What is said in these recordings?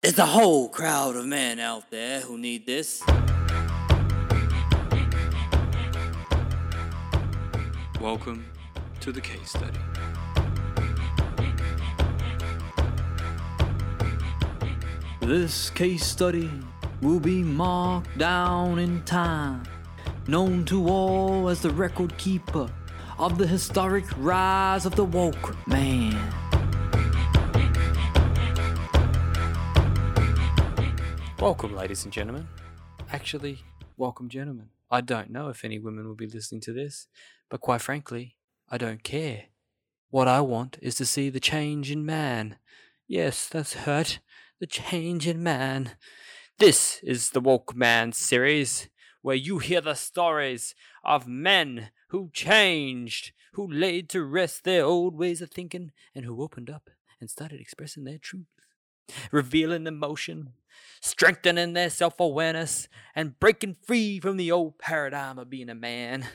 There's a whole crowd of men out there who need this. Welcome to the case study. This case study will be marked down in time, known to all as the record keeper of the historic rise of the woke man. Welcome, ladies and gentlemen. Actually, welcome, gentlemen. I don't know if any women will be listening to this, but quite frankly, I don't care. What I want is to see the change in man. Yes, that's hurt. the change in man. This is the Woke Man series, where you hear the stories of men who changed, who laid to rest their old ways of thinking, and who opened up and started expressing their truth, revealing emotion, strengthening their self awareness, and breaking free from the old paradigm of being a man.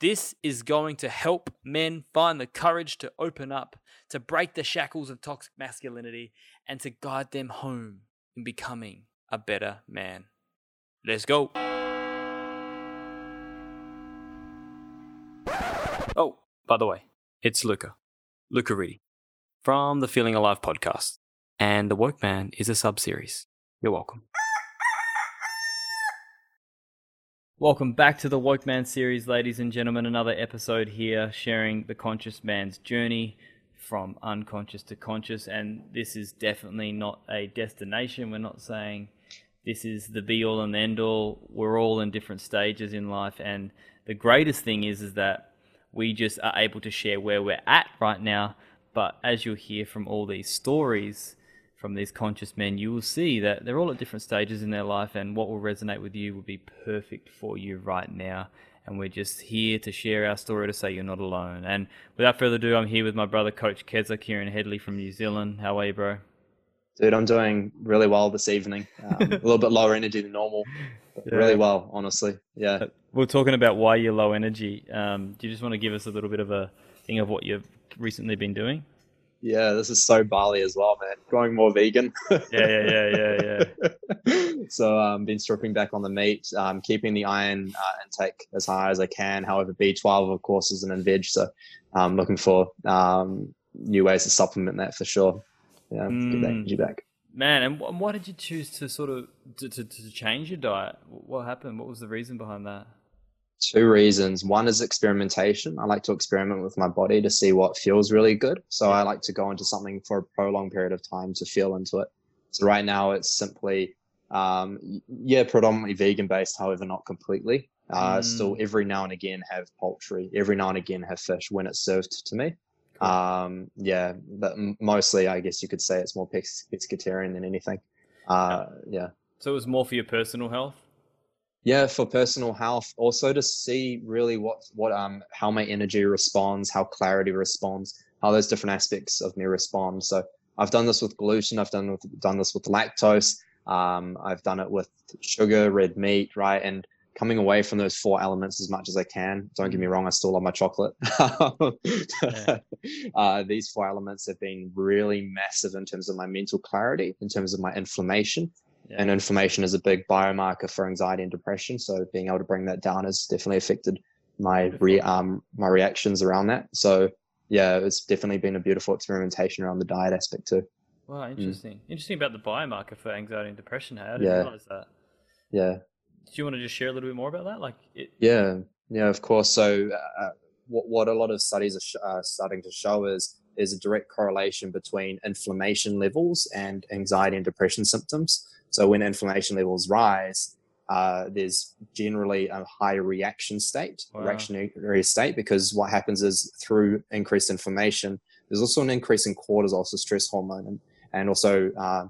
This is going to help men find the courage to open up, to break the shackles of toxic masculinity, and to guide them home in becoming a better man. Let's go. Oh, by the way, it's Luka. Luka Reedy from the Feeling Alive podcast. And The Woke Man is a sub series. You're welcome. Welcome back to the Woke Man series, ladies and gentlemen. Another episode here sharing the conscious man's journey from unconscious to conscious. And this is definitely not a destination. We're not saying this is the be all and end all. We're all in different stages in life. And the greatest thing is, is that we just are able to share where we're at right now. But as you'll hear from all these stories, from these conscious men, you will see that they're all at different stages in their life, and what will resonate with you will be perfect for you right now. And we're just here to share our story to say you're not alone. And without further ado, I'm here with my brother, Coach Kezza Kieran Hedley from New Zealand. How are you, bro? Dude, I'm doing really well this evening. Um, a little bit lower energy than normal, Yeah. really well, honestly. Yeah. We're talking about why you're low energy. Um, do you just want to give us a little bit of a thing of what you've recently been doing? Yeah, this is so Bali as well, man. Going more vegan. Yeah, yeah, yeah, yeah, yeah. so um, been stripping back on the meat, um, keeping the iron uh, intake as high as I can. However, B12, of course, is an in veg. So I'm looking for um, new ways to supplement that for sure. Yeah, get that Mm. energy back. Man, and why did you choose to sort of to, to, to change your diet? What happened? What was the reason behind that? Two reasons. One is experimentation. I like to experiment with my body to see what feels really good. So I like to go into something for a prolonged period of time to feel into it. So right now it's simply, um, yeah, predominantly vegan based, however, not completely. Uh, Still, Mm. every now and again have poultry. Every now and again have fish when it's served to me. Um, yeah, but m- mostly, I guess you could say it's more pescatarian than anything. Uh, yeah. So it was more for your personal health. Yeah, for personal health, also to see really what what um how my energy responds, how clarity responds, how those different aspects of me respond. So I've done this with gluten, I've done with done this with lactose, um, I've done it with sugar, red meat, right, and coming away from those four elements as much as I can. Don't get me wrong, I still love my chocolate. uh, these four elements have been really massive in terms of my mental clarity, in terms of my inflammation, and inflammation is a big biomarker for anxiety and depression. So being able to bring that down has definitely affected my re, um my reactions around that. So yeah, it's definitely been a beautiful experimentation around the diet aspect too. Wow, interesting. Interesting about the biomarker for anxiety and depression. How did Yeah. you realize that? Yeah, Do you want to just share a little bit more about that? Like, it, yeah, yeah. Of course. So uh, what what a lot of studies are sh- uh, starting to show is there's a direct correlation between inflammation levels and anxiety and depression symptoms. So when inflammation levels rise, uh, there's generally a high reaction state, Wow. reactionary state, because what happens is through increased inflammation, there's also an increase in cortisol, so stress hormone, and, and also uh,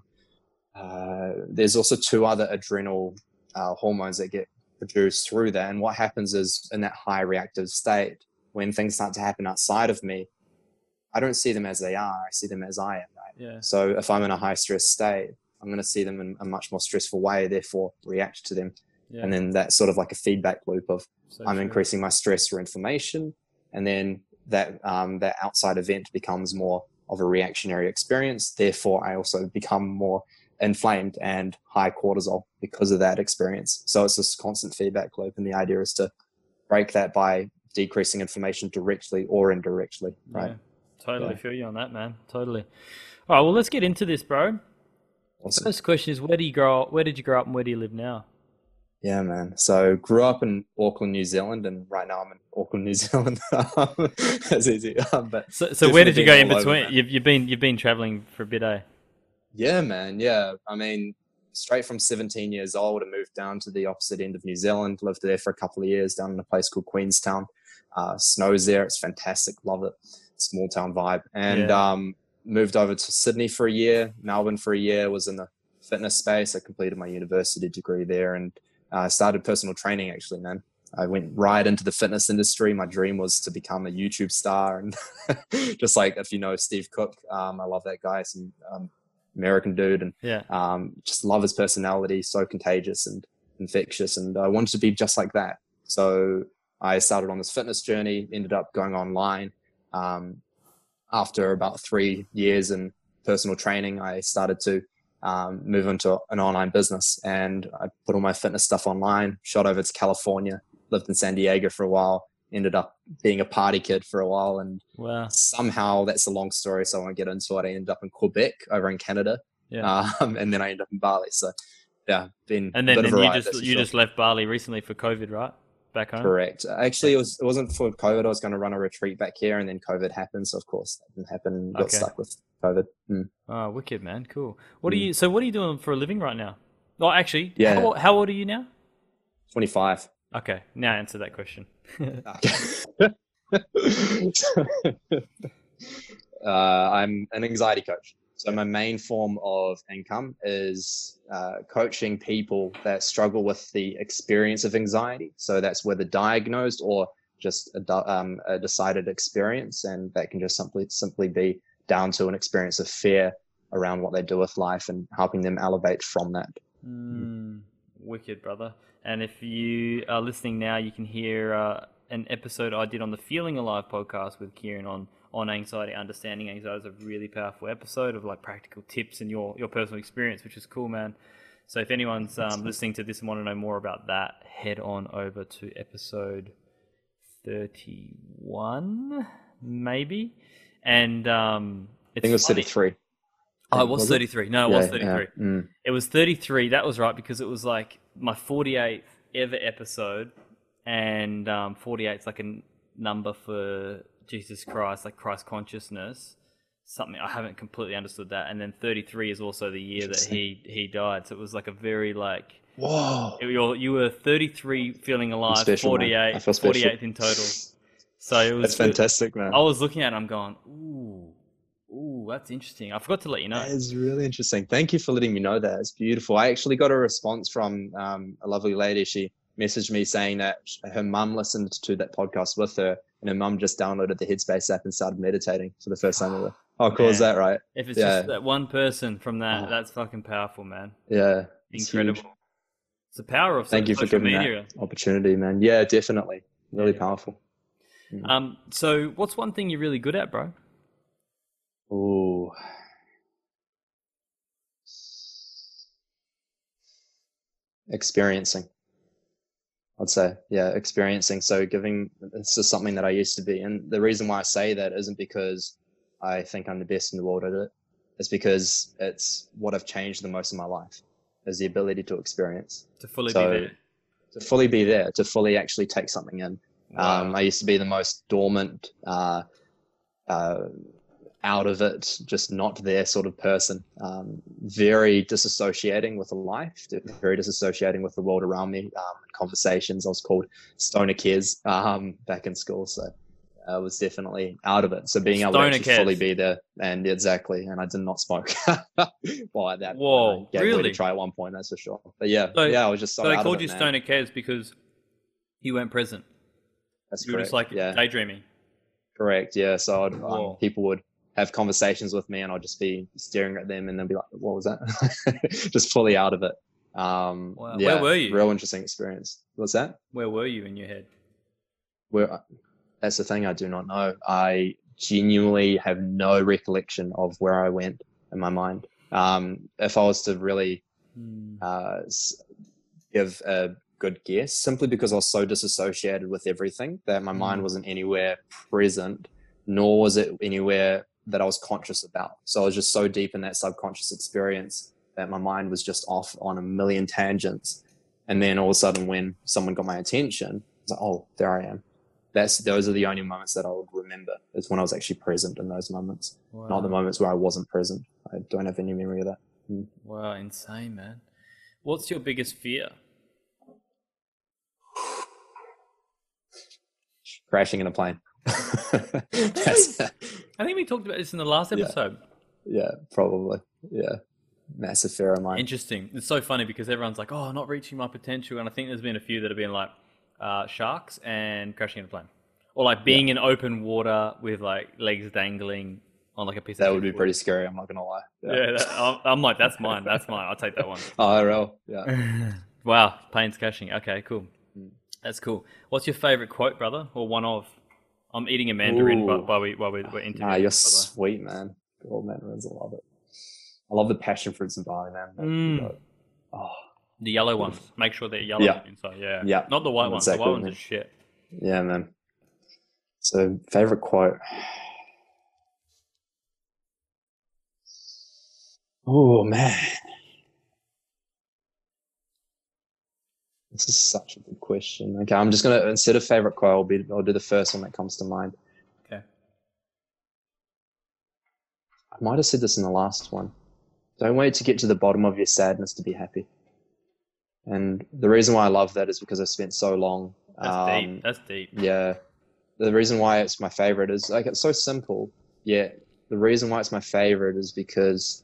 uh, there's also two other adrenal uh, hormones that get produced through that. And what happens is in that high reactive state, when things start to happen outside of me, I don't see them as they are. I see them as I am. Right? yeah. So if I'm in a high stress state, I'm going to see them in a much more stressful way, therefore react to them. Yeah. And then that's sort of like a feedback loop of so I'm true. increasing my stress or inflammation, and then that um, that outside event becomes more of a reactionary experience. Therefore, I also become more inflamed and high cortisol because of that experience. So it's this constant feedback loop, and the idea is to break that by decreasing inflammation directly or indirectly, right? Yeah, totally Yeah. feel you on that, man. Totally. All right, well, let's get into this, bro. Awesome. First question is, where do you grow up? Where did you grow up, and where do you live now? Yeah, man. So grew up in Auckland, New Zealand, and right now I'm in Auckland, New Zealand. That's easy. Um, but So, so where did you go in all over, between? You've, you've been you've been traveling for a bit, eh? yeah, man. Yeah. I mean, straight from 17 years old, I moved down to the opposite end of New Zealand, lived there for a couple of years down in a place called Queenstown. Uh, snows there. It's fantastic. Love it. Small town vibe. And Yeah. um, moved over to Sydney for a year, Melbourne for a year, was in the fitness space. I completed my university degree there and uh, started personal training actually, man. I went right into the fitness industry. My dream was to become a YouTube star. And just like if you know Steve Cook, um, I love that guy. Some um, American dude. And Yeah. um, just love his personality, so contagious and infectious, and I wanted to be just like that. So I started on this fitness journey, ended up going online. Um, after about three years in personal training, I started to um, move into an online business, and I put all my fitness stuff online. Shot over to California, lived in San Diego for a while, ended up being a party kid for a while, and Wow. somehow that's a long story, so I won't get into it. I ended up in Quebec over in Canada, Yeah. um, and then I ended up in Bali. So, yeah, been and a then, then you just you sure. just left Bali recently for COVID, right? Back home. correct. Actually, it was it wasn't for COVID. I was going to run a retreat back here, and then COVID happened. So of course that didn't happen. Got Okay. stuck with COVID. Mm. Oh, wicked, man. Cool. What are Mm. you? So, what are you doing for a living right now? Oh, actually, Yeah. How, how old are you now? Twenty five. Okay, now answer that question. uh, I'm an anxiety coach. So my main form of income is uh, coaching people that struggle with the experience of anxiety. So that's whether diagnosed or just a, um, a decided experience, and that can just simply simply be down to an experience of fear around what they do with life and helping them elevate from that. Mm, wicked, brother. And if you are listening now, you can hear uh, an episode I did on the Feeling Alive podcast with Kieran on on anxiety, understanding anxiety. is a really powerful episode of like practical tips and your your personal experience, which is cool, man. So if anyone's um, listening to this and want to know more about that, head on over to episode thirty one, maybe. And um, I think it was funny- 33. Oh, it was Was it? 33. No, it was 33. Mm. It was 33. That was right because it was like my 48th ever episode, and um, 48 is like a number for Jesus Christ, like Christ consciousness. Something I haven't completely understood that. And then 33 is also the year that he he died. So it was like a very like Whoa. you're, you were 33 feeling alive, special, man. 48, I feel special. 48th in total. So it was That's fantastic, man. I was looking at it, I'm going, ooh, ooh, that's interesting. I forgot to let you know. That is really interesting. Thank you for letting me know that. It's beautiful. I actually got a response from um, a lovely lady. She messaged me saying that her mum listened to that podcast with her, and her mum just downloaded the Headspace app and started meditating for the first time ever. How cool is that, right? If it's Yeah. just that one person from that, Oh. that's fucking powerful, man. Yeah. it's Incredible. huge. It's the power of Thank you for giving media. that opportunity, man. Yeah, definitely. Really Yeah. powerful. Um, so what's one thing you're really good at, bro? Ooh. Experiencing. I'd say, yeah, experiencing. So giving this is something that I used to be. And the reason why I say that isn't because I think I'm the best in the world at it. It's because it's what I've changed the most in my life is the ability to experience. To fully So, be there. To fully be there, to fully actually take something in. Um, I used to be the most dormant, uh, uh, out of it, just not their sort of person. Um, very disassociating with life, very disassociating with the world around me. Um, conversations, I was called stoner kids um, back in school, so I was definitely out of it. So being able to Stoner actually fully be there, and exactly, and I did not smoke. well, at that Whoa, I really? try at one point, that's for sure. But yeah, So- yeah, I was just so, so they called you it. Stoner kids because you weren't present. That's you were just like yeah. daydreaming. Correct. Yeah. So I'd, um, people would have conversations with me, and I'll just be staring at them, and they'll be like, "What was that?" just fully out of it. Um, Wow. yeah, Where were you? Real interesting experience. What's that? Where were you in your head? Where? That's the thing. I do not know. I genuinely have no recollection of where I went in my mind. Um, if I was to really Hmm. uh, give a good guess, simply because I was so disassociated with everything that my mind Mm. wasn't anywhere present, nor was it anywhere that I was conscious about. So I was just so deep in that subconscious experience that my mind was just off on a million tangents. And then all of a sudden, when someone got my attention, I like, "Oh, there I am." That's those are the only moments that I would remember. Is when I was actually present in those moments, not the moments where I wasn't present. I don't have any memory of that. Hmm. Wow, insane, man. What's your biggest fear? Crashing in a plane. That's, I think we talked about this in the last episode. yeah, probably. Yeah, massive mine. Interesting. It's so funny because everyone's like, "Oh, I'm not reaching my potential," and I think there's been a few that have been like uh, sharks and crashing in a plane, or like being in open water with like legs dangling on like a piece. Of That would be pretty scary. I'm not gonna lie. Yeah, that, I'm, I'm like, that's mine. That's mine. I'll take that one. IRL. Yeah. wow, planes crashing. Okay, cool. Mm. That's cool. What's your favorite quote, brother, or one of? I'm eating a mandarin Ooh. while we while we, we're interviewing. Ah, you're sweet, man. Old mandarins, I love it. I love the passion fruits and Bali, man. Mm. Oh, The yellow ones. Make sure they're yellow Yeah. inside. Yeah. Yeah. Not the white ones. The white ones are shit. yeah, man. So, favorite quote. Oh man, this is such a good question. Okay, I'm just gonna instead of favorite quote, I'll be I'll do the first one that comes to mind. Okay. I might have said this in the last one. Don't wait to get to the bottom of your sadness to be happy. And the reason why I love that is because I spent so long. That's um, deep. That's deep. yeah. The reason why it's my favorite is like it's so simple. Yeah. the reason why it's my favorite is because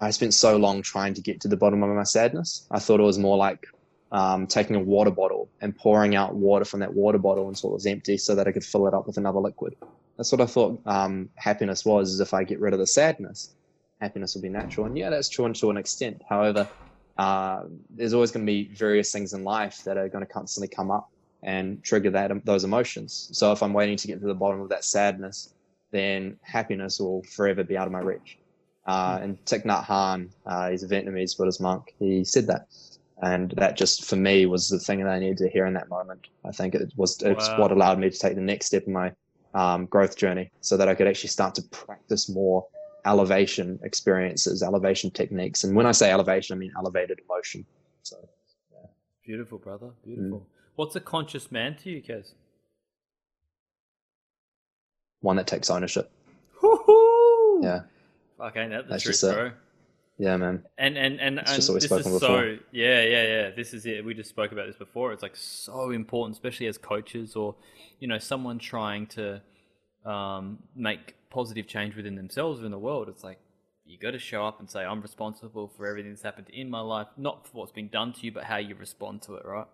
I spent so long trying to get to the bottom of my sadness. I thought it was more like um, taking a water bottle and pouring out water from that water bottle until it was empty so that I could fill it up with another liquid. That's what I thought um, happiness was, is if I get rid of the sadness, happiness will be natural. And yeah, that's true to an extent. However, uh, there's always going to be various things in life that are going to constantly come up and trigger that those emotions. So if I'm waiting to get to the bottom of that sadness, then happiness will forever be out of my reach. Uh, and Thich Nhat Hanh, uh, he's a Vietnamese Buddhist monk. He said that, and that just for me was the thing that I needed to hear in that moment. I think it was it's Wow. what allowed me to take the next step in my um, growth journey, so that I could actually start to practice more elevation experiences, elevation techniques. And when I say elevation, I mean elevated emotion. So Beautiful, brother. Mm. Beautiful. What's a conscious man to you, Kez? one that takes ownership. Woohoo! Yeah, Okay, that's the That's truth, just bro. yeah, man. And and and, It's and just this is spoken so before. yeah yeah yeah. This is it. We just spoke about this before. It's like so important, especially as coaches or you know someone trying to um, make positive change within themselves or in the world. It's like you got to show up and say I'm responsible for everything that's happened in my life, not for what's been done to you, but how you respond to it. Right?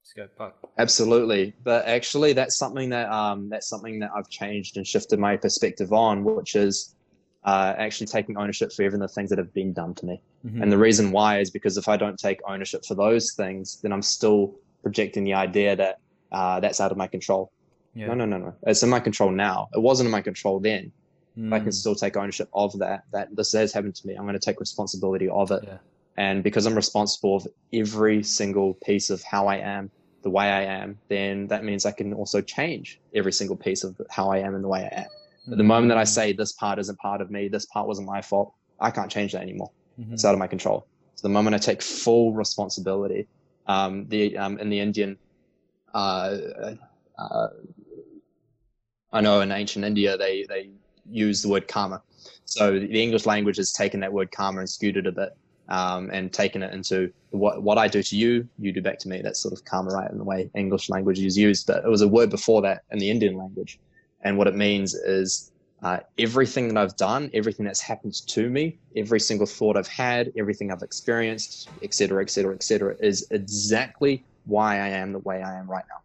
Let's go, fuck. Absolutely, but actually, that's something that um, that's something that I've changed and shifted my perspective on, which is uh, actually taking ownership for even the things that have been done to me. Mm-hmm. And the reason why is because if I don't take ownership for those things, then I'm still projecting the idea that uh, that's out of my control. Yeah. No, no, no, no. It's in my control now. It wasn't in my control then. But I can Mm. still take ownership of that. That this has happened to me. I'm going to take responsibility of it. Yeah. And because I'm responsible of every single piece of how I am, the way I am, then that means I can also change every single piece of how I am and the way I am. But the moment that I say this part isn't part of me, this part wasn't my fault, I can't change that anymore. Mhm. It's out of my control. So the moment I take full responsibility, um, the um, in the Indian, uh, uh, I know in ancient India they they use the word karma. So the English language has taken that word karma and skewed it a bit, um, and taken it into what what I do to you, you do back to me. That's sort of karma, right? In the way English language is used, but it was a word before that in the Indian language, and what it means is uh, everything that I've done, everything that's happened to me, every single thought I've had, everything I've experienced, et cetera, et cetera, et cetera, is exactly why I am the way I am right now.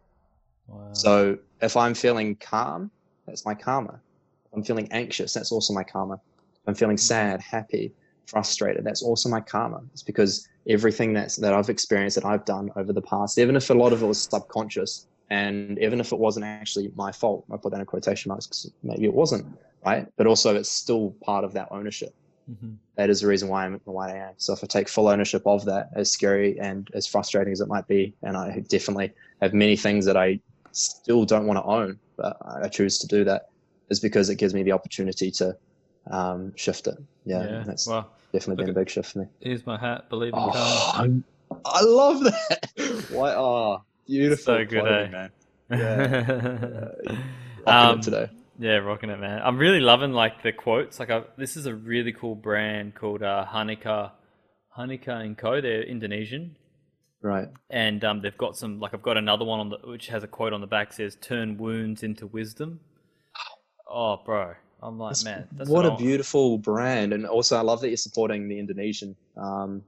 Wow. So if I'm feeling calm, that's my karma. If I'm feeling anxious, that's also my karma. If I'm feeling sad, happy, frustrated, that's also my karma. It's because everything that's that I've experienced that I've done over the past, even if a lot of it was subconscious And even if it wasn't actually my fault, I put that in quotation marks because maybe it wasn't, right? But also, it's still part of that ownership. Mhm. That is the reason why I'm the way I am. So if I take full ownership of that, as scary and as frustrating as it might be, and I definitely have many things that I still don't want to own, but I choose to do that, is because it gives me the opportunity to um, shift it. Yeah, Yeah. that's Well, definitely look been a big shift for me. here's my hat. Believe in Oh, I love that. Why? Oh, beautiful. So good, clothing, eh? man. Yeah. Rocking Um, today. Yeah, rocking it, man. I'm really loving like the quotes. Like, I, this is a really cool brand called uh, Hanika, Hanika and Co. They're Indonesian, Right. and um, they've got some. Like, I've got another one on the which has a quote on the back says "Turn wounds into wisdom." Oh, bro, I'm like, That's- man, that's what I a want. beautiful brand, and also I love that you're supporting the Indonesian um,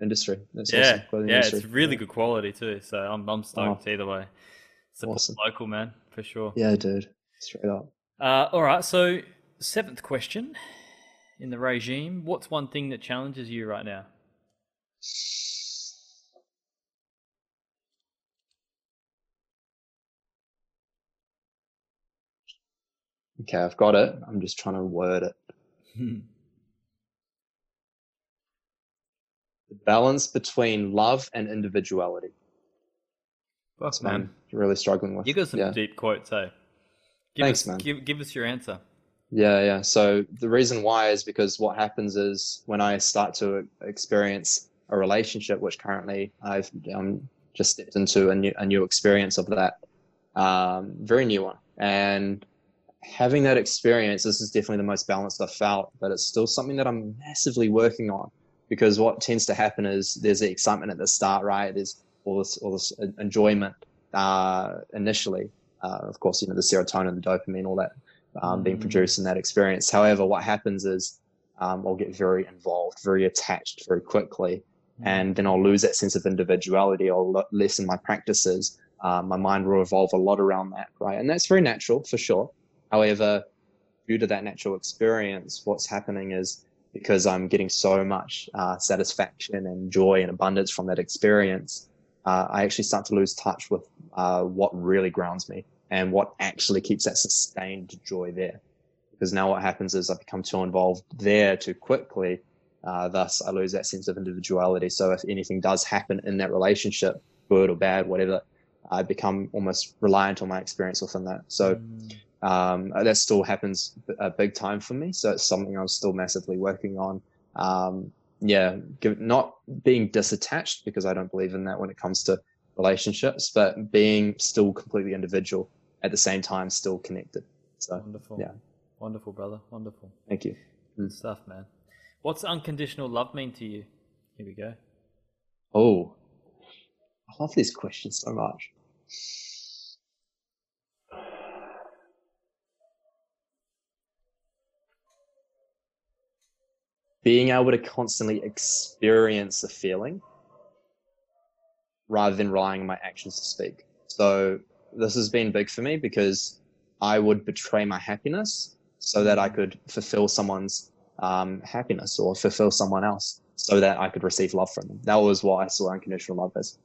industry. That's Yeah, awesome. clothing yeah, industry. it's really good quality too. So I'm I'm stoked Oh. either way. Support Awesome. local, man, for sure. Yeah, dude. Straight up. Uh, all right, so seventh question in the regime: What's one thing that challenges you right now? Okay, I've got it. I'm just trying to word it. The balance between love and individuality. Fuck, man. I'm really struggling with. You got some yeah. deep quotes, eh? Give Thanks, us, man. Give, give us your answer. Yeah, yeah. So the reason why is because what happens is when I start to experience a relationship, which currently I've um, just stepped into a new a new experience of that, um, very new one, and having that experience, this is definitely the most balanced I've felt, but it's still something that I'm massively working on because what tends to happen is there's the excitement at the start, right? There's all this all this enjoyment uh, initially. Uh, of course, you know the serotonin, the dopamine, all that um, being Mm. produced in that experience. However, what happens is um, I'll get very involved, very attached very quickly, and then I'll lose that sense of individuality. I'll le- lessen my practices. Um, my mind will revolve a lot around that, right? And that's very natural for sure. However, due to that natural experience, what's happening is because I'm getting so much uh, satisfaction and joy and abundance from that experience, uh, I actually start to lose touch with uh, what really grounds me and what actually keeps that sustained joy there. Because now what happens is I become too involved there too quickly. Uh, thus, I lose that sense of individuality. So if anything does happen in that relationship, good or bad, whatever, I become almost reliant on my experience within that. So Mm. Um, that still happens a big time for me. So it's something I'm still massively working on. Um, yeah, give, not being disattached because I don't believe in that when it comes to relationships, but being still completely individual at the same time, still connected. So Wonderful. yeah. Wonderful, brother. Wonderful. thank you. Good stuff, man. What's unconditional love mean to you? Here we go. Oh, I love these questions so much. Being able to constantly experience the feeling rather than relying on my actions to speak. So, this has been big for me because I would betray my happiness so that I could fulfill someone's um, happiness or fulfill someone else so that I could receive love from them. That was what I saw unconditional love as.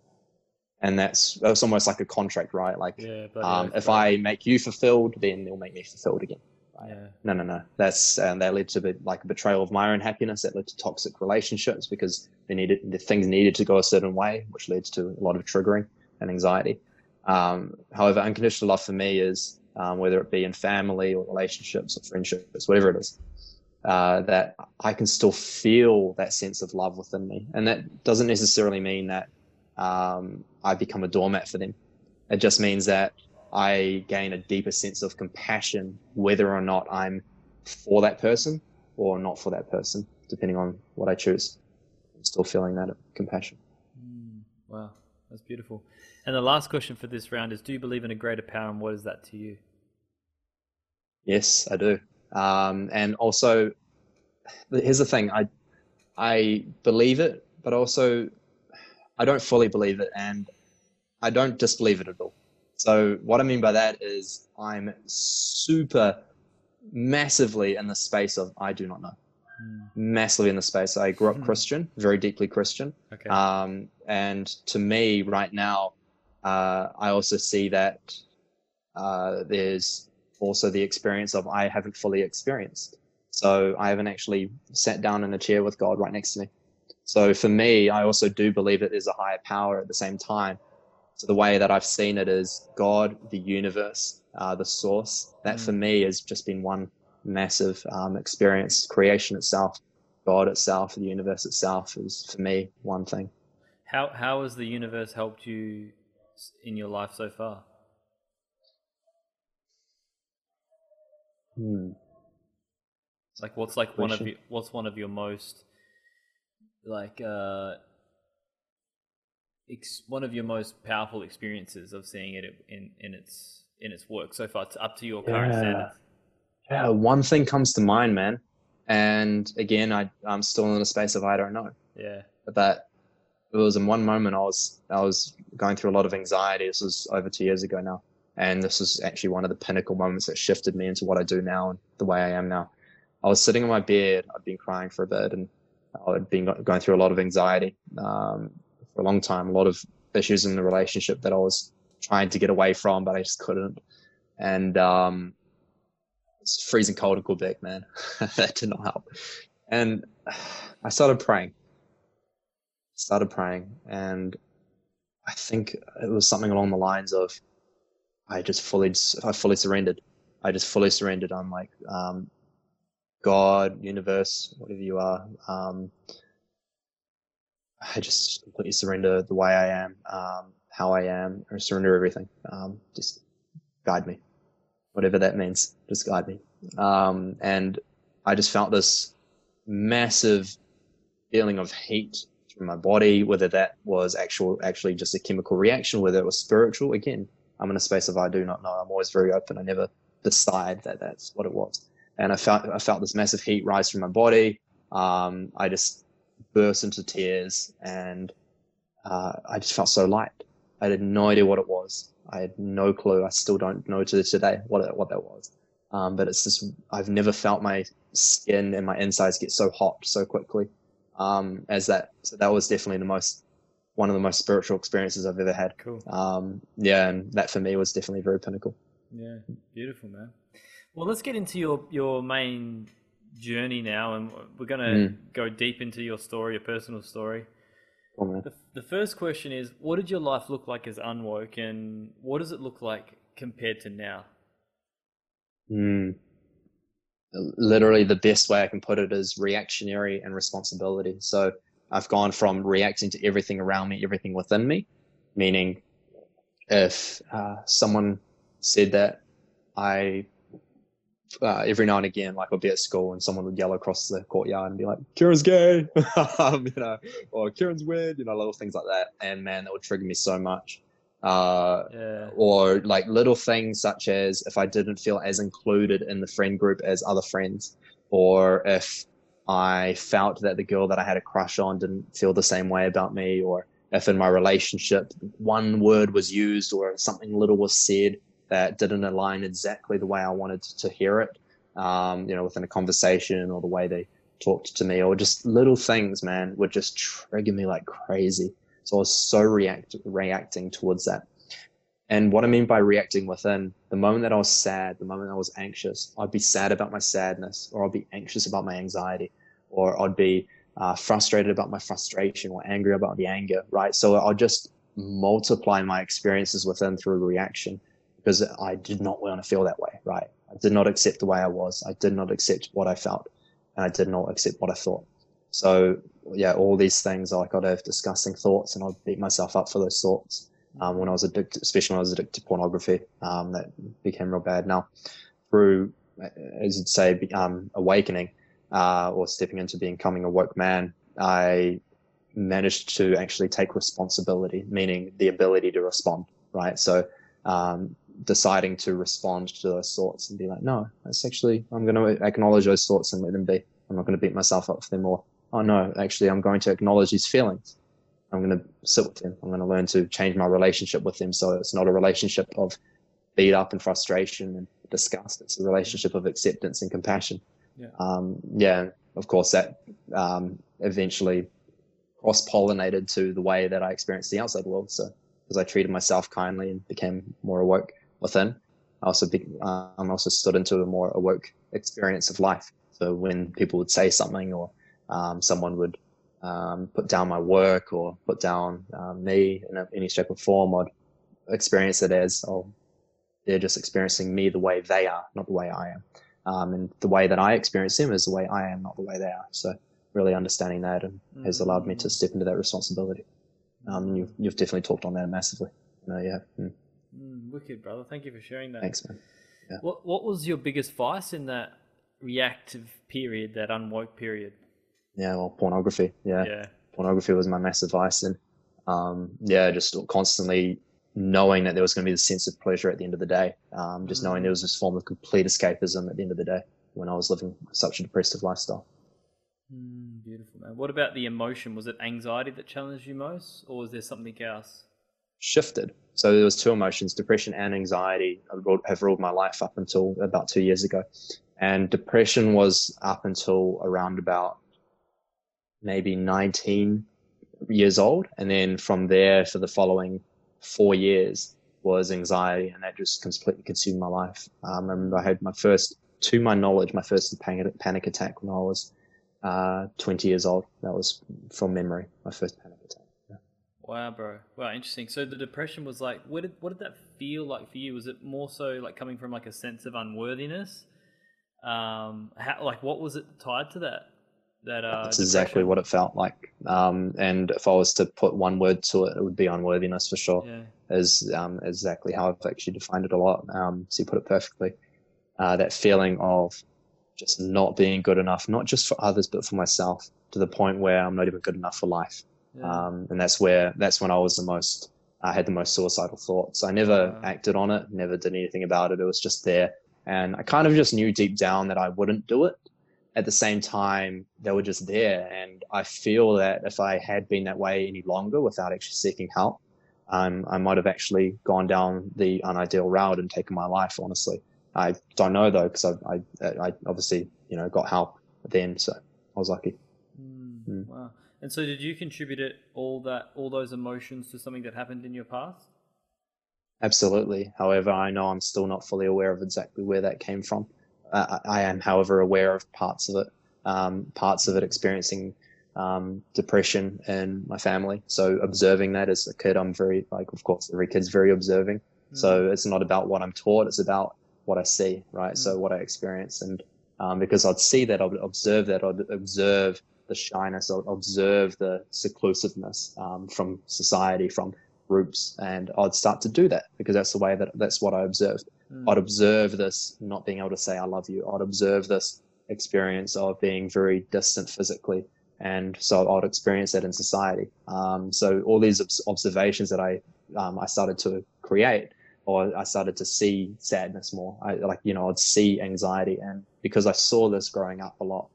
And that's, that's almost like a contract, right? Like, Yeah, um, if. I make you fulfilled, then they'll make me fulfilled again. Yeah. No, no, no. That's um, that led to be, like a betrayal of my own happiness. That led to toxic relationships because they needed the things needed to go a certain way, which leads to a lot of triggering and anxiety. Um, however, unconditional love for me is um, whether it be in family or relationships or friendships, whatever it is, uh, that I can still feel that sense of love within me, and that doesn't necessarily mean that um, I become a doormat for them. It just means that I gain a deeper sense of compassion, whether or not I'm for that person or not for that person, depending on what I choose. I'm still feeling that compassion. Mm, wow, that's beautiful. And the last question for this round is: Do you believe in a greater power, and what is that to you? Yes, I do. Um, and also, here's the thing: I I believe it, but also I don't fully believe it, and I don't disbelieve it at all. So what I mean by that is I'm super massively in the space of I do not know. Massively in the space. I grew up Hmm. Christian, very deeply Christian. Okay. Um, and to me, right now, uh, I also see that uh, there's also the experience of I haven't fully experienced. So I haven't actually sat down in a chair with God right next to me. So for me, I also do believe that there's a higher power at the same time. So the way that I've seen it is God, the universe, uh, the source. That Mm. for me has just been one massive um, experience. Creation itself, God itself, the universe itself is for me one thing. How how has the universe helped you in your life so far? Hmm. Like what's like one of your, what's one of your most like uh ex- one of your most powerful experiences of seeing it in in its in its work so far to, up to your current Yeah. standards. Yeah, one thing comes to mind, man. And again, I, I'm still in a space of I don't know. Yeah. But it was in one moment I was I was going through a lot of anxiety. This was over two years ago now, and this was actually one of the pinnacle moments that shifted me into what I do now and the way I am now. I was sitting in my bed. I'd been crying for a bit, and I'd been going through a lot of anxiety um, for a long time. A lot of issues in the relationship that I was trying to get away from, but I just couldn't. And um, it's freezing cold in Quebec, man. that did not help. And I started praying started praying and i think it was something along the lines of i just fully i fully surrendered i just fully surrendered i'm like um, god universe whatever you are um, i just completely surrender the way i am um, how i am or surrender everything um, just guide me whatever that means just guide me um, and i just felt this massive feeling of heat through my body, whether that was actual actually just a chemical reaction, whether it was spiritual. Again, I'm in a space of I do not know. I'm always very open. I never decide that that's what it was. And I felt I felt this massive heat rise through my body. Um, I just burst into tears, and uh, I just felt so light. I had no idea what it was. I had no clue. I still don't know to today what it, what that was. Um, but it's just I've never felt my skin and my insides get so hot so quickly um, as that. So that was definitely the most one of the most spiritual experiences I've ever had. Cool. Um, yeah, and that for me was definitely very pinnacle. Yeah, beautiful, man. Well, let's get into your your main journey now, and we're gonna Mm. go deep into your story, your personal story. Man. The, the first question is, what did your life look like as unwoke, and what does it look like compared to now? Mm. Literally, the best way I can put it is reactionary and responsibility. So I've gone from reacting to everything around me, everything within me, meaning if uh, someone said that I, uh, every now and again, like I'd be at school and someone would yell across the courtyard and be like, Kieran's gay, um, you know, or Kieran's weird, you know, little things like that. And man, that would trigger me so much. Uh, Yeah, or like little things such as if I didn't feel as included in the friend group as other friends, or if I felt that the girl that I had a crush on didn't feel the same way about me, or if in my relationship one word was used or something little was said that didn't align exactly the way I wanted to hear it, um, you know, within a conversation or the way they talked to me, or just little things, man, would just trigger me like crazy. So I was so react reacting towards that. And what I mean by reacting within, the moment that I was sad, the moment I was anxious, I'd be sad about my sadness, or I'd be anxious about my anxiety, or I'd be uh, frustrated about my frustration, or angry about the anger, right? So I'll just multiply my experiences within through reaction because I did not want to feel that way, right? I did not accept the way I was. I did not accept what I felt, and I did not accept what I thought. So yeah, all these things like I'd have disgusting thoughts, and I'd beat myself up for those thoughts um, when I was addicted, especially when I was addicted to pornography. Um, that became real bad. Now, through, as you'd say, um, awakening uh, or stepping into becoming a woke man, I managed to actually take responsibility, meaning the ability to respond, right? So, um, deciding to respond to those thoughts and be like, no, that's actually, I'm going to acknowledge those thoughts and let them be. I'm not going to beat myself up for them or, oh no, actually, I'm going to acknowledge these feelings. I'm going to sit with them. I'm going to learn to change my relationship with them. So it's not a relationship of beat up and frustration and disgust. It's a relationship of acceptance and compassion. Yeah. Um, yeah. Of course, that um, eventually cross pollinated to the way that I experienced the outside world. So because I treated myself kindly and became more awoke within. I also be, um, also stood into a more awoke experience of life. So when people would say something or um, someone would um, put down my work or put down um, me in a, any shape or form, I'd experience it as, oh, they're just experiencing me the way they are, not the way I am. Um, and the way that I experience them is the way I am, not the way they are. So really understanding that and has allowed me to Mm. step into that responsibility. Um, you've, you've definitely talked on that massively. No, yeah. Mm, Mm, wicked, brother. Thank you for sharing that. thanks, man. What What was your biggest vice in that reactive period, that unwoke period? Yeah, well, pornography. Yeah. Yeah. pornography was my massive vice and um, yeah just constantly knowing that there was going to be the sense of pleasure at the end of the day um, just knowing there was this form of complete escapism at the end of the day when i was living such a depressive lifestyle Mm, beautiful, man. What about the emotion? Was it anxiety that challenged you most, or was there something else? Shifted. So there was two emotions depression and anxiety have ruled my life up until about two years ago. And depression was up until around about maybe 19 years old. And then from there for the following four years was anxiety and that just completely consumed my life. Um, i remember i had my first to my knowledge my first panic, panic attack when i was uh, 20 years old. That was from memory my first panic attack Wow, bro. Wow, interesting. So the depression was like, what did what did that feel like for you? Was it more so like coming from like a sense of unworthiness? Um, how like what was it tied to that? That uh, That's exactly what it felt like. Um, and if I was to put one word to it, it would be unworthiness for sure. Yeah. Is um, exactly how I've actually defined it a lot. Um, so you put it perfectly. Uh, that feeling of just not being good enough, not just for others, but for myself, to the point where I'm not even good enough for life. Yeah. Um, and that's where that's when I was the most. I had the most suicidal thoughts. I never Wow. acted on it, never did anything about it. It was just there, and I kind of just knew deep down that I wouldn't do it. At the same time, they were just there, and I feel that if I had been that way any longer without actually seeking help, um, I might have actually gone down the unideal route and taken my life. Honestly, I don't know though, because I, I, I obviously you know got help then, so I was lucky. Mm, Mm. And so, did you contribute it all that all those emotions to something that happened in your past? Absolutely. However, I know I'm still not fully aware of exactly where that came from. Uh, I I am, however, aware of parts of it, um, parts of it experiencing um, depression in my family. So observing that as a kid, I'm very, like, of course, every kid's very observing. So it's not about what I'm taught, it's about what I see, right? So what I experience. And um, because I'd see that, I'd observe that, I'd observe the shyness, I'd observe the seclusiveness um, from society, from groups, and I'd start to do that because that's the way that that's what I observed. Mm. I'd observe this not being able to say I love you. I'd observe this experience of being very distant physically, and so I'd experience that in society. Um, so all these obs- observations that I um, I started to create, or I started to see sadness more. I like you know I'd see anxiety, and because I saw this growing up a lot,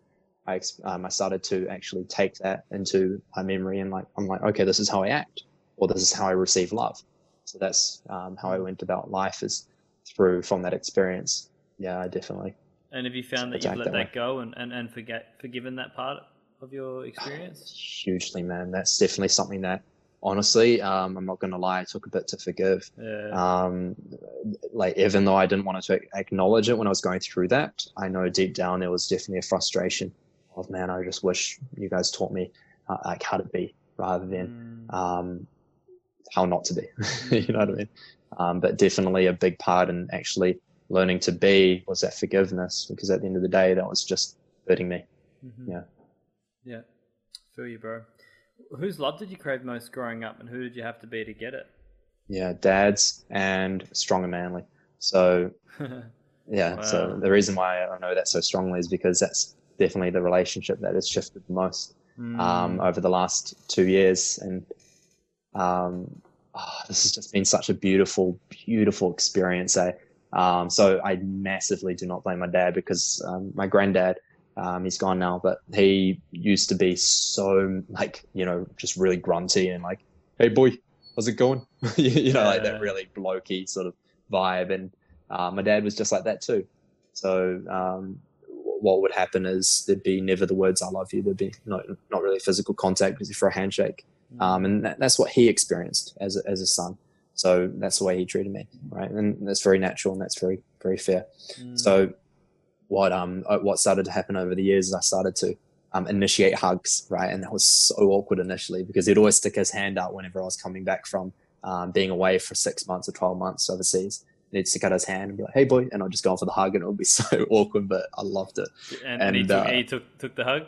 I um, I started to actually take that into my memory and like I'm like okay this is how I act, or this is how I receive love. So that's um, how I went about life is through from that experience. Yeah, I definitely. And have you found that you've let that that go and, and, and forget forgiven that part of your experience? hugely, man. That's definitely something that, honestly, um, I'm not going to lie, it took a bit to forgive. Yeah. Um, like, even though I didn't want to acknowledge it when I was going through that, I know deep down there was definitely a frustration of, man, I just wish you guys taught me uh, like how to be rather than Mm. um, how not to be. you know what I mean? Um, but definitely a big part in actually learning to be was that forgiveness because at the end of the day, that was just hurting me. Mhm. Yeah. Yeah. Feel you, bro. Whose love did you crave most growing up, and who did you have to be to get it? yeah, dads and strong and manly. So yeah, so the reason why I know that so strongly is because that's definitely the relationship that has shifted the most Mm. um, over the last two years, and um, oh, this has just been such a beautiful, beautiful experience. Eh? Um, so I massively do not blame my dad because um, my granddad, um, he's gone now, but he used to be so like you know just really grunty and like, hey boy, how's it going? you you know, like that really blokey sort of vibe. And uh, my dad was just like that too. So um, what would happen is there'd be never the words "I love you." There'd be not not really physical contact for a handshake. Um, and that, that's what he experienced as a, as a son. So that's the way he treated me, right? And that's very natural and that's very very fair. Mm. So what um uh, what started to happen over the years is I started to um, initiate hugs, right? And that was so awkward initially because he'd always stick his hand out whenever I was coming back from um, being away for six months or 12 months overseas. And he'd stick out his hand and be like, hey, boy. And I'd just go on for the hug and it would be so awkward, but I loved it. and, and he, took, uh, he took took the hug.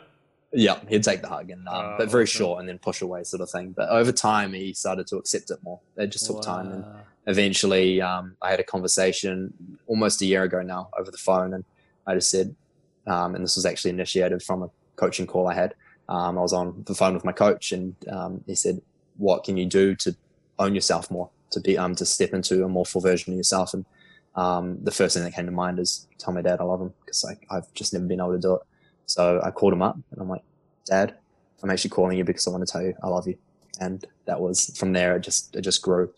Yeah, he'd take the hug, and um, Oh, but very awesome. short and then push away sort of thing. But over time, he started to accept it more. It just took time. And eventually um, I had a conversation almost a year ago now over the phone, and I just said, um, and this was actually initiated from a coaching call I had. Um, I was on the phone with my coach, and um, he said, "What can you do to own yourself more, to be um, to step into a more full version of yourself?" And um, the first thing that came to mind is tell my dad I love him because like I've just never been able to do it. So I called him up, and I'm like, "Dad, I'm actually calling you because I want to tell you I love you." And that was from there. It just it just grew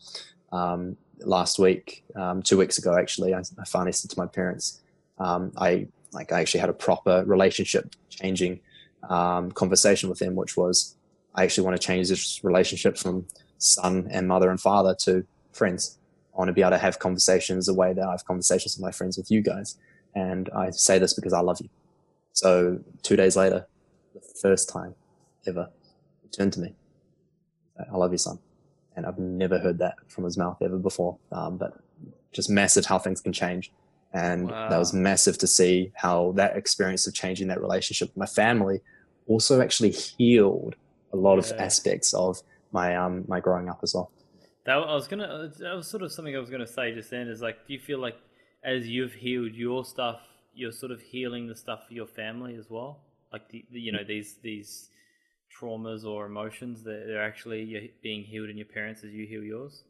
um, last week, um, two weeks ago, actually, I, I finally said to my parents, um, I like I actually had a proper relationship changing um, conversation with them, which was I actually want to change this relationship from son and mother and father to friends. I want to be able to have conversations the way that I have conversations with my friends with you guys, and I say this because I love you. So two days later, the first time ever, he turned to me. I love you, son and I've never heard that from his mouth ever before. Um, but just massive how things can change, and that was massive to see how that experience of changing that relationship with my family also actually healed a lot of aspects of my um my growing up as well. That I was gonna. That was sort of something I was gonna say just then. Is like, do you feel like as you've healed your stuff, you're sort of healing the stuff for your family as well? Like the, the you know these these traumas or emotions that they're actually being healed in your parents as you heal yours.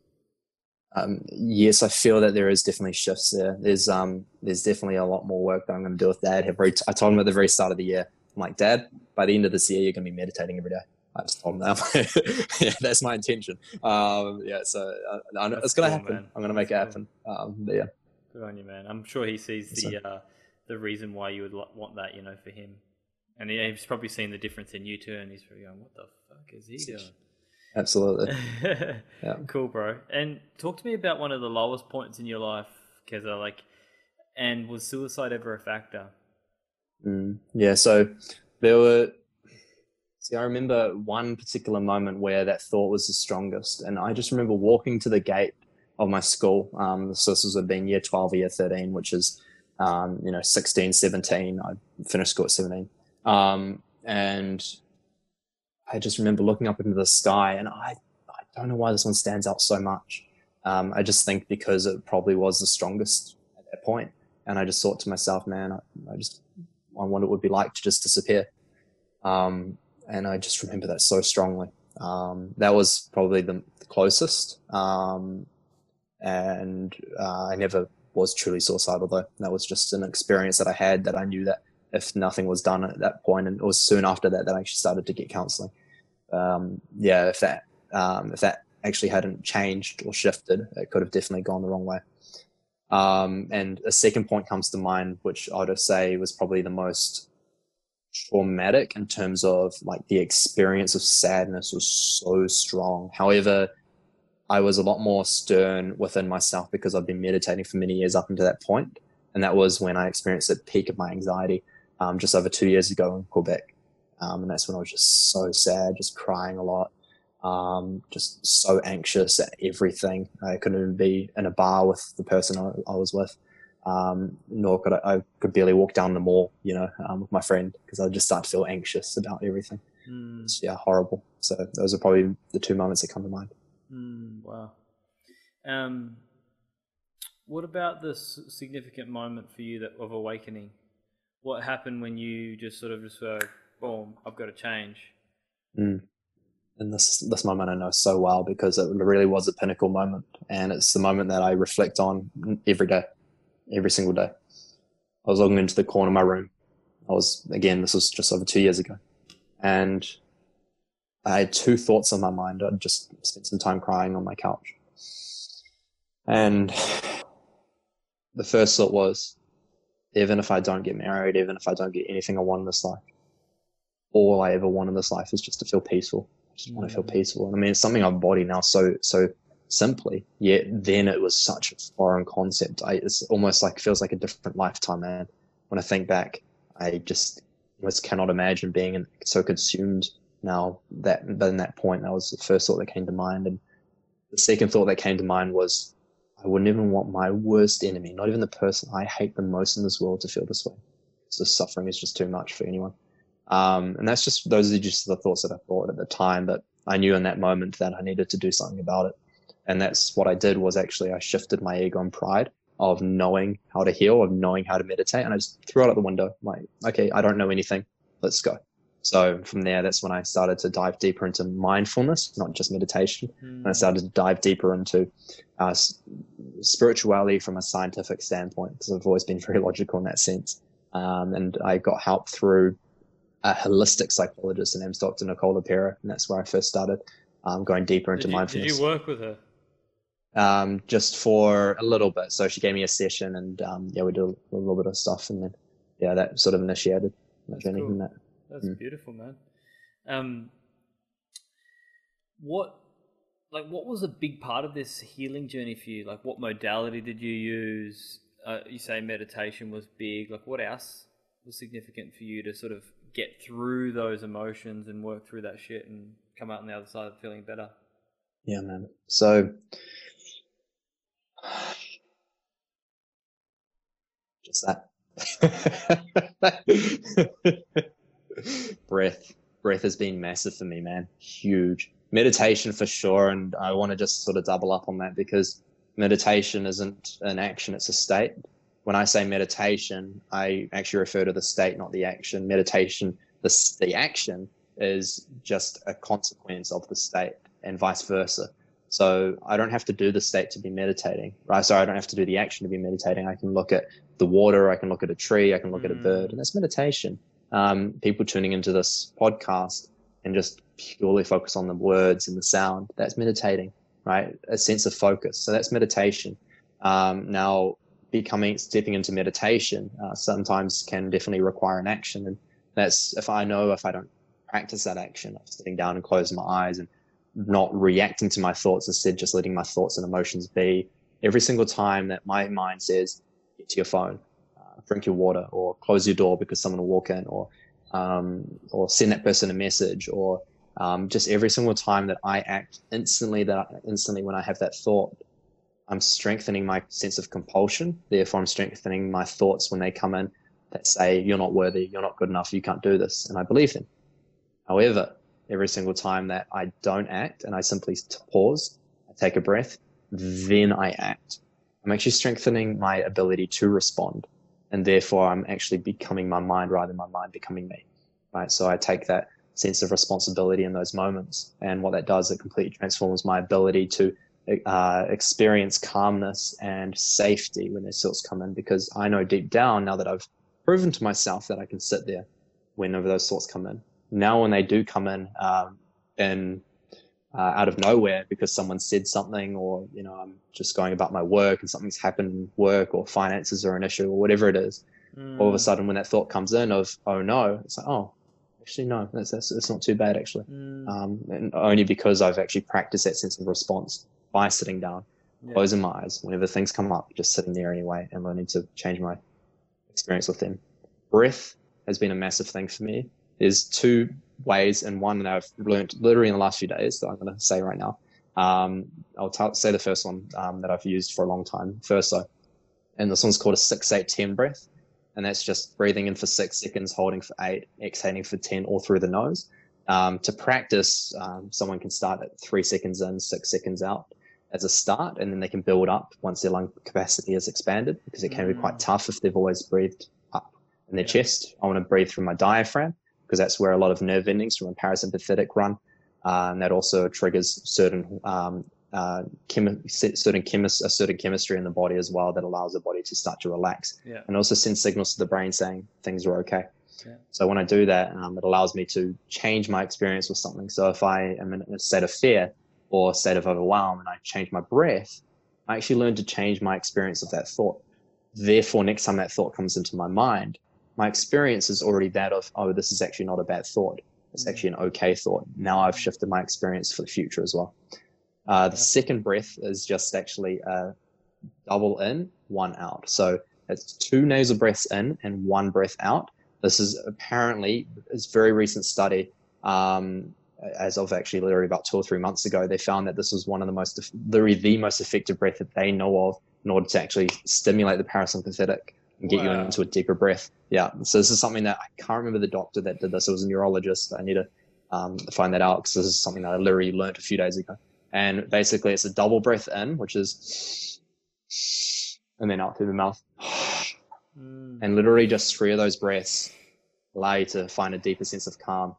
Um, yes, I feel that there is definitely shifts there. There's um there's definitely a lot more work that I'm going to do with Dad. I told him at the very start of the year, I'm like, Dad, by the end of this year, you're going to be meditating every day. I just told him that. yeah, that's my intention. Um, yeah, so uh, I it's going to cool, happen. man. I'm going to make it That's happen. Um, yeah, Good on you, man. I'm sure he sees the uh, the reason why you would want that, you know, for him. And he- he's probably seen the difference in you too, and he's probably going, "What the fuck is he doing?" absolutely. Yeah. Cool, bro. And talk to me about one of the lowest points in your life, Kezza. Like, and was suicide ever a factor? Mm, yeah, so there were. See, I remember one particular moment where that thought was the strongest, and I just remember walking to the gate of my school. Um, so this was been year twelve, year thirteen, which is, um, you know, 16, 17. I finished school at seventeen, um, and I just remember looking up into the sky, and I, I don't know why this one stands out so much. Um, I just think because it probably was the strongest at that point, and I just thought to myself, man, I, I just on what it would be like to just disappear. Um, and I just remember that so strongly. Um, that was probably the closest. Um, and uh, I never was truly suicidal though. That was just an experience that I had that I knew that if nothing was done at that point, and it was soon after that that I actually started to get counselling. Um, yeah, if that um, if that actually hadn't changed or shifted, it could have definitely gone the wrong way. Um, and a second point comes to mind, which I would say was probably the most traumatic in terms of like the experience of sadness was so strong. However, I was a lot more stern within myself because I've been meditating for many years up until that point, and that was when I experienced the peak of my anxiety um, just over two years ago in Quebec, um, and that's when I was just so sad, just crying a lot um, just so anxious at everything. I couldn't even be in a bar with the person I, I was with, um, nor could I, I could barely walk down the mall, you know, um, with my friend because I'd just start to feel anxious about everything. Mm, It's, yeah, horrible. So those are probably the two moments that come to mind. mm, wow. Um, what about this significant moment for you that of awakening? What happened when you just sort of just were, boom, I've got to change? Mm. And this this moment I know so well because it really was a pinnacle moment, and it's the moment that I reflect on every day, every single day. I was looking into the corner of my room. I was again. This was just over two years ago, and I had two thoughts on my mind. I'd just spent some time crying on my couch, and the first thought was, even if I don't get married, even if I don't get anything I want in this life, all I ever want in this life is just to feel peaceful. I just want to feel mm. peaceful. And I mean, it's something I've embodied now so so simply. Yet then it was such a foreign concept. I, it's almost like feels like a different lifetime, man. When I think back, I just almost cannot imagine being in, so consumed now that but in that point that was the first thought that came to mind and the second thought that came to mind was i wouldn't even want my worst enemy not even the person i hate the most in this world to feel this way so suffering is just too much for anyone um, and that's just those are just the thoughts that i thought at the time but i knew in that moment that i needed to do something about it and that's what i did was actually i shifted my ego and pride of knowing how to heal of knowing how to meditate and i just threw it out the window I'm like okay i don't know anything let's go so from there, that's when I started to dive deeper into mindfulness, not just meditation. Mm. And I started to dive deeper into uh, spirituality from a scientific standpoint, because I've always been very logical in that sense. Um, and I got help through a holistic psychologist, and name's Dr. Nicola LePera, and that's where I first started um, going deeper into did you, mindfulness. Did you work with her? Um, just for a little bit. So she gave me a session, and um, yeah, we did a little bit of stuff, and then yeah, that sort of initiated my journey cool. from that. That's mm. beautiful, man. Um, what, like, what was a big part of this healing journey for you? Like, what modality did you use? Uh, you say meditation was big. Like, what else was significant for you to sort of get through those emotions and work through that shit and come out on the other side feeling better? Yeah, man. So, just that. breath breath has been massive for me man. Huge. Meditation for sure and i want to just sort of double up on that because meditation isn't an action it's a state. When i say meditation i actually refer to the state not the action. Meditation the, the action is just a consequence of the state and vice versa so i don't have to do the state to be meditating right so i don't have to do the action to be meditating i can look at the water i can look at a tree i can look mm. at a bird and that's meditation um, people tuning into this podcast and just purely focus on the words and the sound, that's meditating, right? A sense of focus. So that's meditation. Um, now, becoming stepping into meditation uh, sometimes can definitely require an action, and that's if I know if I don't practice that action of sitting down and closing my eyes and not reacting to my thoughts, instead just letting my thoughts and emotions be. Every single time that my mind says, "Get to your phone," drink your water or close your door because someone will walk in or um, or send that person a message or um, just every single time that I act instantly that instantly when I have that thought I'm strengthening my sense of compulsion. Therefore I'm strengthening my thoughts when they come in that say you're not worthy. You're not good enough. You can't do this. And I believe them however every single time that I don't act and I simply pause I take a breath then I act I'm actually strengthening my ability to respond and therefore I'm actually becoming my mind rather than my mind becoming me, right? So I take that sense of responsibility in those moments, and what that does, it completely transforms my ability to uh, experience calmness and safety when those thoughts come in, because I know deep down now that I've proven to myself that I can sit there whenever those thoughts come in. Now, when they do come in, um, in uh, out of nowhere because someone said something or you know i'm just going about my work and something's happened in work or finances are an issue or whatever it is mm. all of a mm. sudden when that thought comes in of oh no it's like oh actually no that's, that's it's not too bad actually mm. um, and only because i've actually practiced that sense of response by sitting down yeah. closing my eyes whenever things come up just sitting there anyway and learning to change my experience with them breath has been a massive thing for me there's two ways, and one that I've learned literally in the last few days that I'm going to say right now. Um, I'll t- say the first one um, that I've used for a long time, first though, and this one's called a six eight ten breath, and that's just breathing in for six seconds, holding for eight, exhaling for ten, all through the nose. Um, to practice, um, someone can start at three seconds in, six seconds out as a start, and then they can build up once their lung capacity is expanded, because it can mm. be quite mm. tough if they've always breathed up in their yeah. chest. I want to breathe through my diaphragm because that's where a lot of nerve endings from a parasympathetic run. Uh, and that also triggers certain um, uh, chemi- certain chemis- a certain chemistry in the body as well that allows the body to start to relax yeah. and also sends signals to the brain saying things are okay. Yeah. So when I do that, um, it allows me to change my experience with something. So if I am in a state of fear or a state of overwhelm and I change my breath, I actually learn to change my experience of that thought. Therefore, next time that thought comes into my mind, my experience is already that of, oh, this is actually not a bad thought. It's mm. actually an okay thought. Now I've shifted my experience for the future as well. Uh, the second breath is just actually a double in, one out. So it's two nasal breaths in and one breath out. This is apparently it's very recent study. Um, as of actually literally about two or three months ago, they found that this was one of the most, literally the most effective breath that they know of in order to actually stimulate the parasympathetic and get Wow. you into a deeper breath. Yeah. So this is something that I can't remember the doctor that did this. It was a neurologist. I need to um, find that out because this is something that I literally learned a few days ago. And basically, it's a double breath in, which is, and then out through the mouth, Mm. and literally just three of those breaths allow you to find a deeper sense of calm.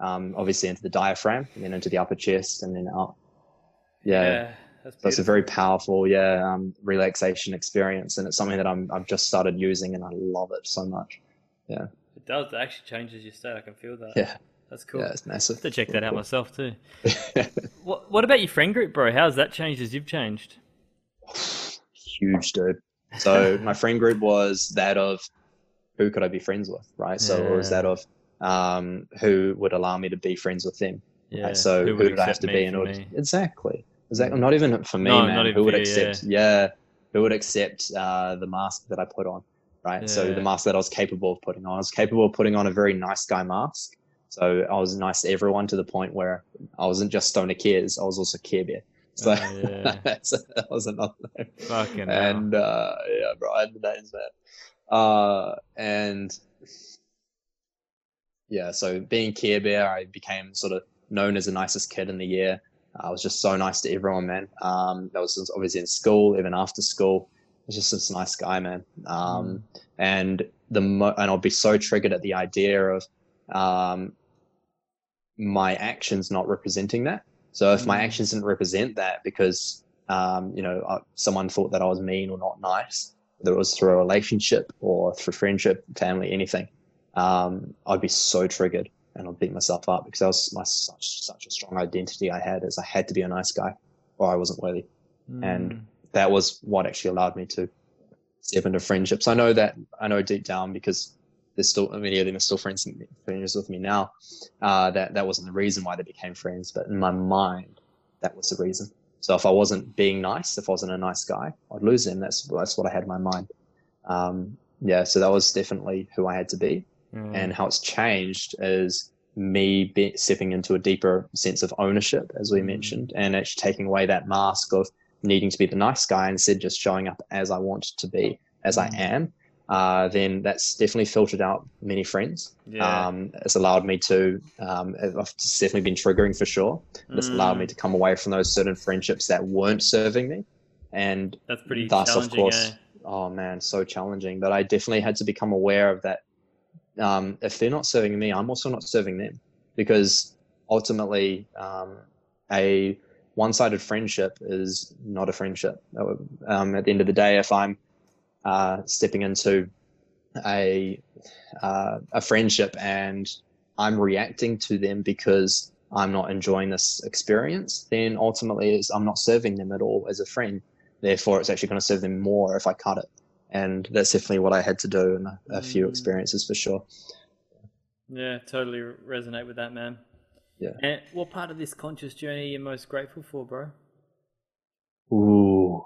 Um, obviously into the diaphragm, and then into the upper chest, and then out. Yeah. yeah, that's So it's a very powerful, yeah, um, relaxation experience, and it's something that I'm I've just started using, and I love it so much. Yeah, it does. It actually changes your state. I can feel that. Yeah, That's cool. yeah, it's massive. have to check that out myself too. What What about your friend group, bro? How's that changed as you've changed? Huge, dude. So my friend group was that of who could I be friends with, right? So it was that of um, who would allow me to be friends with them. Yeah. Right? So who, would did I have to be in for order? Me? Exactly, exactly. Not even for me, No, man. not even who would you, accept? Yeah. who would accept uh, the mask that I put on? Right. So the mask that I was capable of putting on, I was capable of putting on a very nice guy mask. So I was nice to everyone to the point where I wasn't just Stoner Cares, I was also Care Bear. So Oh, yeah. that was another name. Fucking. And uh, yeah, bro, I had the names, man. Uh, and yeah, so being Care Bear, I became sort of known as the nicest kid in the year. I was just so nice to everyone, man. Um, that was obviously in school, even after school. I was just this nice guy, man. Um, and the mo- and I'll be so triggered at the idea of um, my actions not representing that. So if my Mm. actions didn't represent that because um, you know uh, someone thought that I was mean or not nice, whether it was through a relationship or through friendship, family, anything, um, I'd be so triggered and I'd beat myself up because that was my such such a strong identity I had as I had to be a nice guy or I wasn't worthy and- Mm. that was what actually allowed me to step into friendships. I know that I know deep down because there's still many of them are still friends friends with me now. Uh, that that wasn't the reason why they became friends, but in my mind, that was the reason. So if I wasn't being nice, if I wasn't a nice guy, I'd lose them. That's that's what I had in my mind. Um, yeah, so that was definitely who I had to be, Mm. and how it's changed is me be, stepping into a deeper sense of ownership, as we Mm. mentioned, and actually taking away that mask of needing to be the nice guy and instead just showing up as I want to be, as I Mm. am, uh, then that's definitely filtered out many friends. yeah. Um, it's allowed me to, um, I've definitely been triggering for sure. It's allowed me Mm. to come away from those certain friendships that weren't serving me. And That's pretty thus, of course, eh? oh man, so challenging. But I definitely had to become aware of that. Um, if they're not serving me, I'm also not serving them because ultimately, um, a one-sided friendship is not a friendship. Um, at the end of the day, if I'm uh, stepping into a uh, a friendship and I'm reacting to them because I'm not enjoying this experience, then ultimately I'm not serving them at all as a friend. Therefore, it's actually going to serve them more if I cut it. And that's definitely what I had to do in a, a few Mm. experiences for sure. Yeah, totally resonate with that, man. Yeah. And what part of this conscious journey are you most grateful for, bro? Ooh,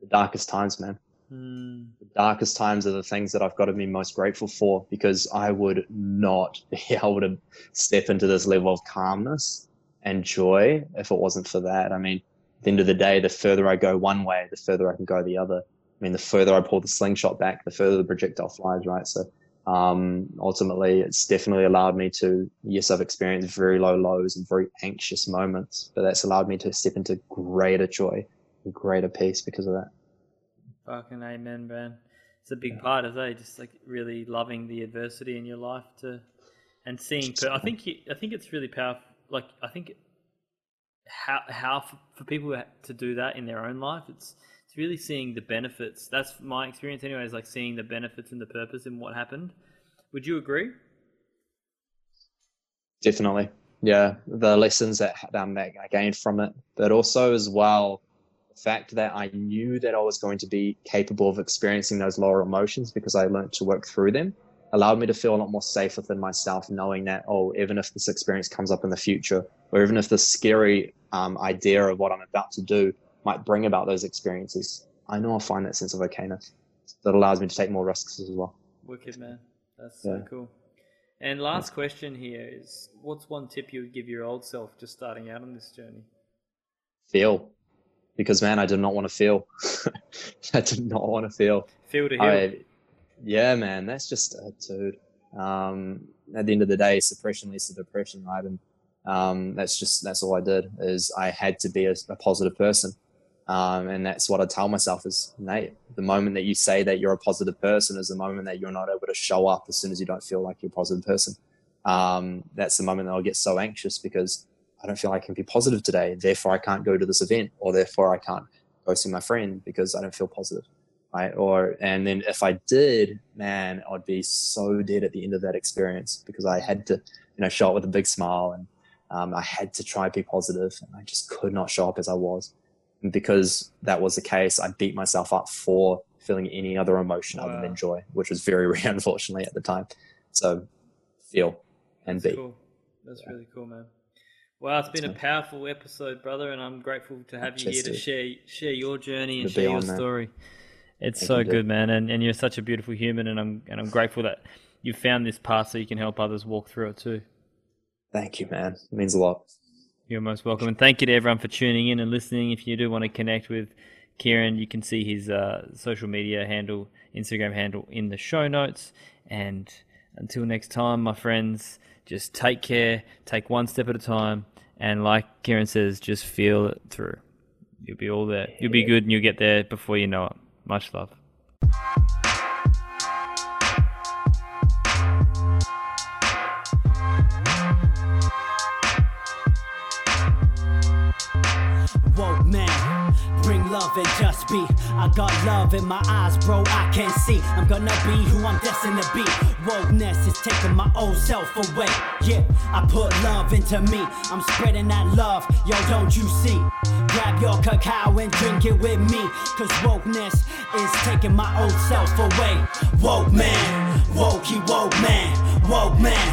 the darkest times, man. Mm. the darkest times are the things that I've got to be most grateful for because I would not be able to step into this level of calmness and joy if it wasn't for that. I mean, at the end of the day, the further I go one way, the further I can go the other. I mean, the further I pull the slingshot back, the further the projectile flies, right? So, um, ultimately, it's definitely allowed me to, yes, I've experienced very low lows and very anxious moments, but that's allowed me to step into greater joy and greater peace because of that. Fucking amen, man. It's a big part of it, just like really loving the adversity in your life to, and seeing. But I think you, I think it's really powerful. Like I think how how for, people to do that in their own life, it's it's really seeing the benefits. That's my experience, anyway. Is like seeing the benefits and the purpose in what happened. Would you agree? Definitely. Yeah. The lessons that, um, that I gained from it, but also as well, the fact that I knew that I was going to be capable of experiencing those lower emotions because I learned to work through them. Allowed me to feel a lot more safe within myself, knowing that, oh, even if this experience comes up in the future, or even if the scary um, idea of what I'm about to do might bring about those experiences, I know I'll find that sense of okayness that allows me to take more risks as well. Wicked, man. That's so cool. And last question here is what's one tip you would give your old self just starting out on this journey? Feel. Because, man, I did not want to feel. I did not want to feel. Feel to heal. I, yeah, man, that's just uh, dude. Um, at the end of the day, suppression leads to depression, right? And um, that's just that's all I did is I had to be a, a positive person, um, and that's what I tell myself is Nate. The moment that you say that you're a positive person is the moment that you're not able to show up as soon as you don't feel like you're a positive person. Um, that's the moment that I'll get so anxious because I don't feel I can be positive today. Therefore, I can't go to this event, or therefore I can't go see my friend because I don't feel positive right? Or and then if I did, man, I'd be so dead at the end of that experience because I had to, you know, show up with a big smile and um, I had to try and be positive, and I just could not show up as I was. And because that was the case, I beat myself up for feeling any other emotion other than joy, which was very rare, unfortunately, at the time. So feel and That's be. cool. That's really cool, man. Well, it's been a powerful episode, brother, and I'm grateful to have you here to share share your journey and To share your man. It's so good, man, and, and you're such a beautiful human, and I'm and I'm grateful that you found this path so you can help others walk through it too. Thank you, man. It means a lot. You're most welcome, and thank you to everyone for tuning in and listening. If you do want to connect with Kieran, you can see his uh, social media handle, Instagram handle, in the show notes. And until next time, my friends, just take care, take one step at a time, and like Kieran says, just feel it through. You'll be all there. You'll be good, and you'll get there before you know it. Much love. Whoa, man, bring love and just be. I got love in my eyes, bro. I can see. I'm gonna be who I'm destined to be. Wokeness is taking my old self away. Yeah, I put love into me. I'm spreading that love, yo, don't you see? Grab your cacao and drink it with me. Cause wokeness is taking my old self away. Woke man, wokey woke man, woke man,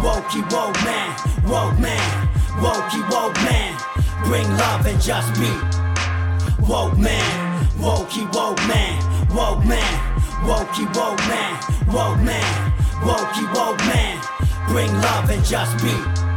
wokey woke man, woke man, wokey woke man. Bring love and just be. Woke man, wokey woke man, woke man, wokey woke man, woke man, wokey woke man. Bring love and just be.